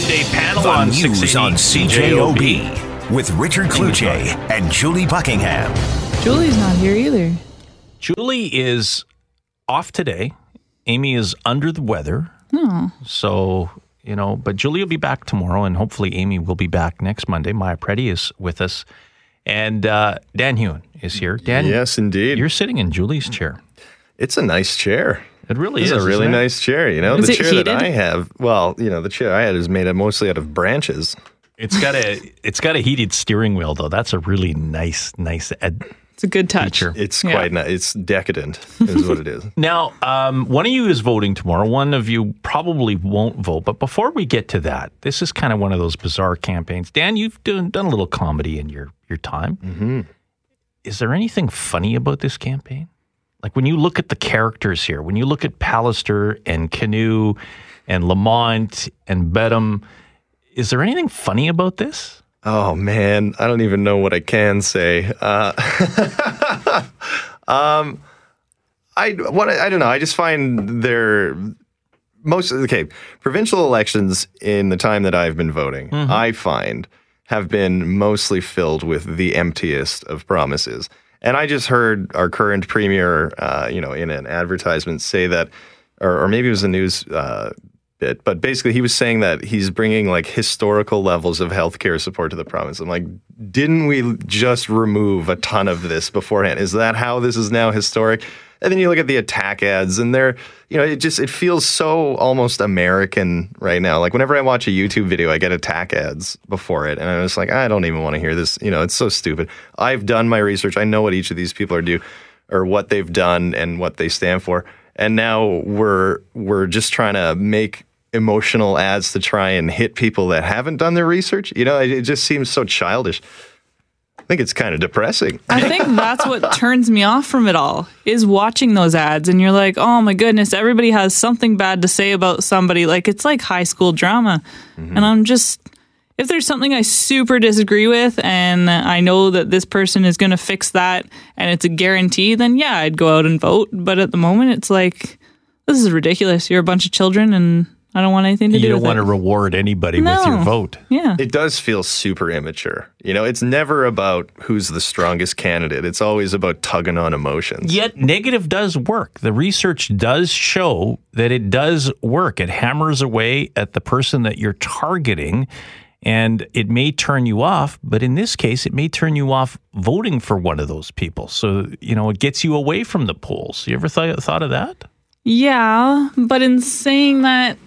Monday panel The on news 680 on CJOB with Richard Cloutier and Julie Buckingham. Julie's not here either. Julie is off today. Amy is under the weather. Oh. So, you know, but Julie will be back tomorrow, and hopefully Amy will be back next Monday. Maya Preddy is with us. And uh, Dan Hewen is here. Dan, Yes, indeed. you're sitting in Julie's chair. It's a nice chair. It really It's is. a really it? nice chair. You know, Is the it chair heated? that I have. Well, you know, the chair I had is made up mostly out of branches. It's got a it's got a heated steering wheel though. That's a really nice nice ed- It's a good touch. feature. It's Yeah. quite nice. It's decadent, is what it is. Now, um, one of you is voting tomorrow. One of you probably won't vote. But before we get to that, this is kind of one of those bizarre campaigns. Dan, you've done, done a little comedy in your, your time. Mm-hmm. Is there anything funny about this campaign? Like when you look at the characters here, when you look at Pallister and Kinew and Lamont and Beddome, is there anything funny about this? Oh man, I don't even know what I can say. Uh, um, I what I, I don't know. I just find there most okay provincial elections in the time that I've been voting. I find have been mostly filled with the emptiest of promises. And I just heard our current premier, uh, you know, in an advertisement say that, or, or maybe it was a news uh, bit, but basically he was saying that he's bringing like historical levels of healthcare support to the province. I'm like, didn't we just remove a ton of this beforehand? Is that how this is now historic? And then you look at the attack ads, and they're, you know, it just it feels so almost American right now. Like whenever I watch a YouTube video, I get attack ads before it, and I'm just like, I don't even want to hear this. You know, it's so stupid. I've done my research. I know what each of these people are do, or what they've done, and what they stand for. And now we're we're just trying to make emotional ads to try and hit people that haven't done their research. You know, it, it just seems so childish. I think it's kind of depressing. I think that's what turns me off from it all is watching those ads and you're like, "Oh my goodness, everybody has something bad to say about somebody." Like it's like high school drama. Mm-hmm. And I'm just if there's something I super disagree with and I know that this person is going to fix that and it's a guarantee, then yeah, I'd go out and vote, but at the moment it's like this is ridiculous. You're a bunch of children and I don't want anything to You do don't want it. to reward anybody with your vote. yeah. It does feel super immature. You know, it's never about who's the strongest candidate. It's always about tugging on emotions. Yet negative does work. The research does show that it does work. It hammers away at the person that you're targeting and it may turn you off, but in this case, it may turn you off voting for one of those people. So, you know, it gets you away from the polls. You ever th- thought of that? Yeah, but in saying that,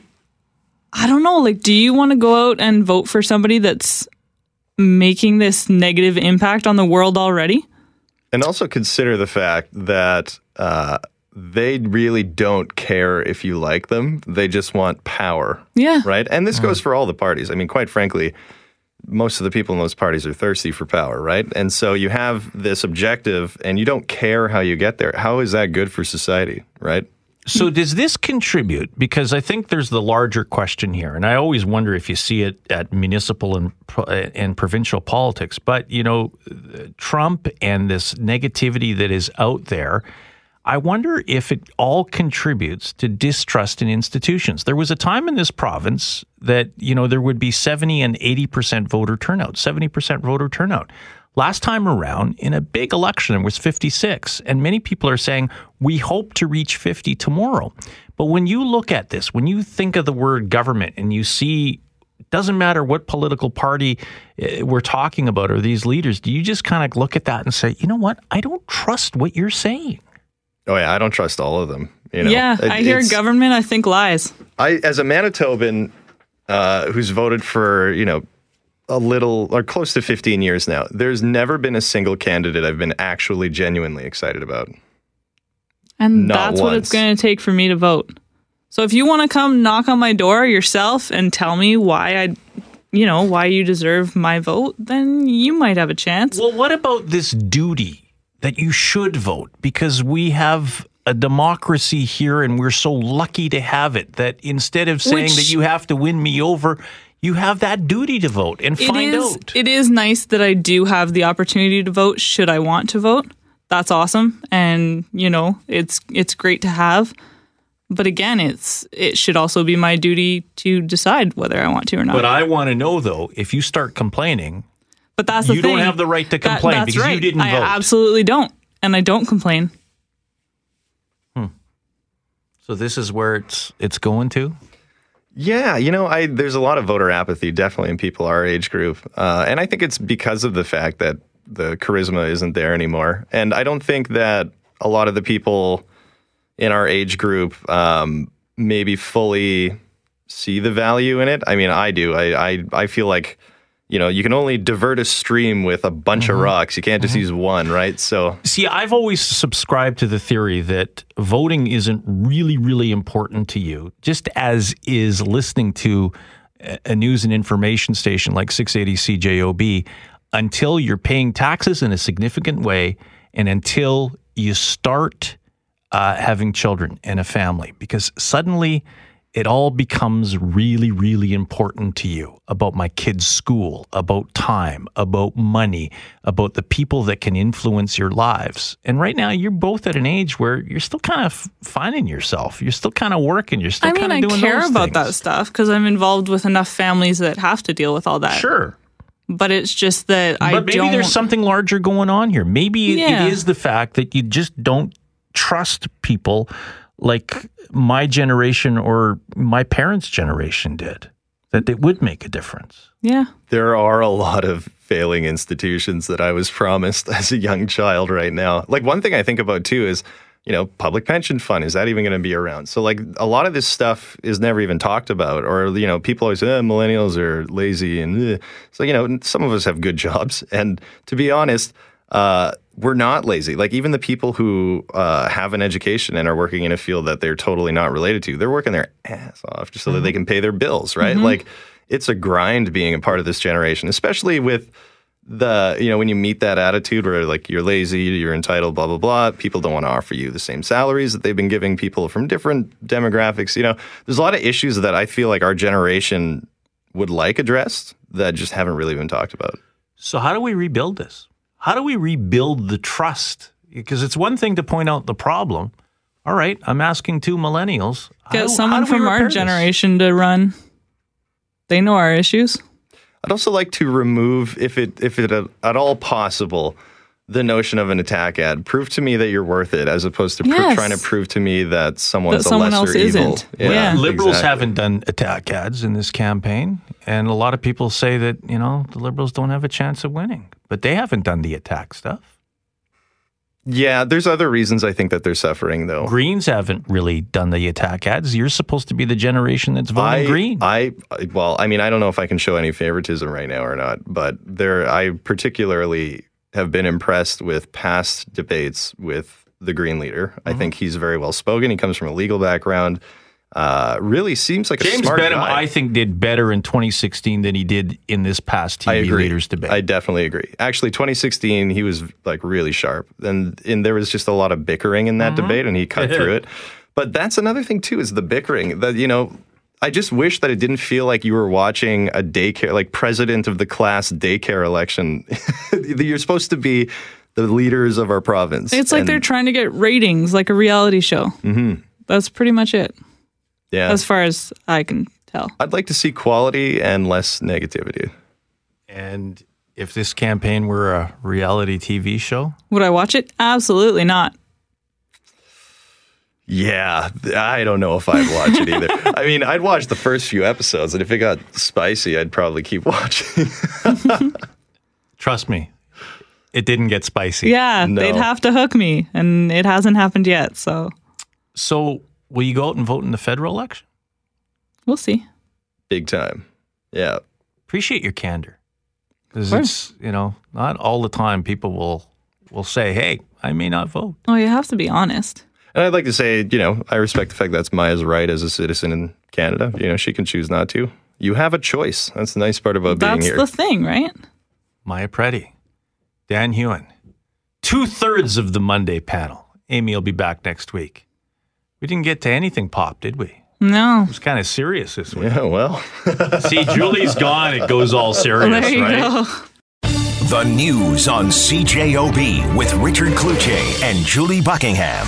I don't know. Like, do you want to go out and vote for somebody that's making this negative impact on the world already? And also consider the fact that uh, they really don't care if you like them. They just want power. Yeah. Right. And this goes for all the parties. I mean, quite frankly, most of the people in those parties are thirsty for power, right? And so you have this objective and you don't care how you get there. How is that good for society, right? So does this contribute? Because I think there's the larger question here, and I always wonder if you see it at municipal and and provincial politics. But you know, Trump and this negativity that is out there. I wonder if it all contributes to distrust in institutions. There was a time in this province that, you know, there would be 70 and 80% voter turnout, 70% voter turnout. Last time around, in a big election, it was 56. And many people are saying, we hope to reach 50 tomorrow. But when you look at this, when you think of the word government and you see, it doesn't matter what political party uh, we're talking about or these leaders, do you just kind of look at that and say, you know what? I don't trust what you're saying. Oh yeah, I don't trust all of them. You know, yeah, It- I hear government, I think lies. I, as a Manitoban uh, who's voted for, you know, a little or close to 15 years now, there's never been a single candidate I've been actually genuinely excited about. And Not that's what it's going to take for me to vote. So if you want to come knock on my door yourself and tell me why I, you know, why you deserve my vote, then you might have a chance. Well, what about this duty that you should vote? Because we have a democracy here and we're so lucky to have it that instead of saying Which- that you have to win me over, you have that duty to vote and It find is- out. It is nice that I do have the opportunity to vote should I want to vote. That's awesome, and you know it's it's great to have. But again, it's it should also be my duty to decide whether I want to or not. But I want to know though, if you start complaining, But that's the you thing. don't have the right to complain that's because you didn't vote. I vote. absolutely don't, and I don't complain. Hmm. so this is where it's it's going to. Yeah, you know, I there's a lot of voter apathy definitely in people our age group, uh, and I think it's because of the fact that the charisma isn't there anymore. And I don't think that a lot of the people in our age group um, maybe fully see the value in it. I mean, I do. I I, I feel like you know you can only divert a stream with a bunch of rocks. You can't just use one, right? So See, I've always subscribed to the theory that voting isn't really, really important to you, just as is listening to a- a news and information station like 680 CJOB until you're paying taxes in a significant way and until you start uh, having children and a family, because suddenly it all becomes really, really important to you about my kid's school, about time, about money, about the people that can influence your lives. And right now, you're both at an age where you're still kind of finding yourself. You're still kind of working. You're still I mean, kind of I doing care about that stuff because I'm involved with enough families that have to deal with all that. Sure. But it's just that I but maybe don't. there's something larger going on here. Maybe Yeah. it is the fact that you just don't trust people like my generation or my parents' generation did, that it would make a difference. yeah. there are a lot of failing institutions that I was promised as a young child right now. Like one thing I think about too is, you know, public pension fund, is that even going to be around? So like a lot of this stuff is never even talked about or you know, people always say eh, millennials are lazy and eh. so you know, some of us have good jobs and to be honest, uh, we're not lazy. Like even the people who uh, have an education and are working in a field that they're totally not related to, they're working their ass off just so that they can pay their bills, right? Like it's a grind being a part of this generation, especially with the you know when you meet that attitude where like you're lazy, you're entitled, blah blah blah. People don't want to offer you the same salaries that they've been giving people from different demographics. You know, there's a lot of issues that I feel like our generation would like addressed that just haven't really been talked about. So, how do we rebuild this? How do we rebuild the trust? Because it's one thing to point out the problem. All right, I'm asking two millennials. Get do- someone how from our repair this? generation to run. They know our issues. I'd also like to remove, if it if it at, at all possible, the notion of an attack ad. Prove to me that you're worth it, as opposed to pro- Yes. trying to prove to me that someone's That someone a lesser else evil. isn't. Yeah. Liberals exactly. haven't done attack ads in this campaign, and a lot of people say that you know the Liberals don't have a chance of winning, but they haven't done the attack stuff. Yeah, there's other reasons I think that they're suffering though. Greens haven't really done the attack ads. You're supposed to be the generation that's voting I, green. I I- well, I mean, I don't know if I can show any favoritism right now or not, but there, I particularly have been impressed with past debates with the Green leader. Mm-hmm. I think he's very well spoken. He comes from a legal background. Uh, really seems like a James Beddome, guy. I think, did better in 2016 than he did in this past I TV leaders debate. I definitely agree. Actually, 2016, he was like really sharp, and and there was just a lot of bickering in that debate, and he cut through it. But that's another thing too is the bickering. That you know, I just wish that it didn't feel like you were watching a daycare, like president of the class daycare election. You're supposed to be the leaders of our province. It's like And, they're trying to get ratings, like a reality show. Mm-hmm. That's pretty much it, yeah. as far as I can tell. I'd like to see quality and less negativity. and if this campaign were a reality TV show, Would I watch it? Absolutely not. Yeah, I don't know if I'd watch it either. I mean, I'd watch the first few episodes, and if it got spicy, I'd probably keep watching. trust me, it didn't get spicy. Yeah, No. they'd have to hook me, and it hasn't happened yet. So So, will you go out and vote in the federal election? we'll see. Big time. Yeah. Appreciate your candor, because it's you know not all the time people will will say, "Hey, I may not vote." Oh, you have to be honest. And I'd like to say, you know, I respect the fact that's Maya's right as a citizen in Canada. You know, she can choose not to. You have a choice. That's the nice part about being That's here. the thing, right? Maya Preddy, Dan Hewen, two thirds of the Monday panel. Amy will be back next week. We didn't get to anything pop, did we? No. It was kind of serious this week. yeah, well. See, Julie's gone. It goes all serious, there you right? go. The news on CJOB with Richard Cloutier and Julie Buckingham.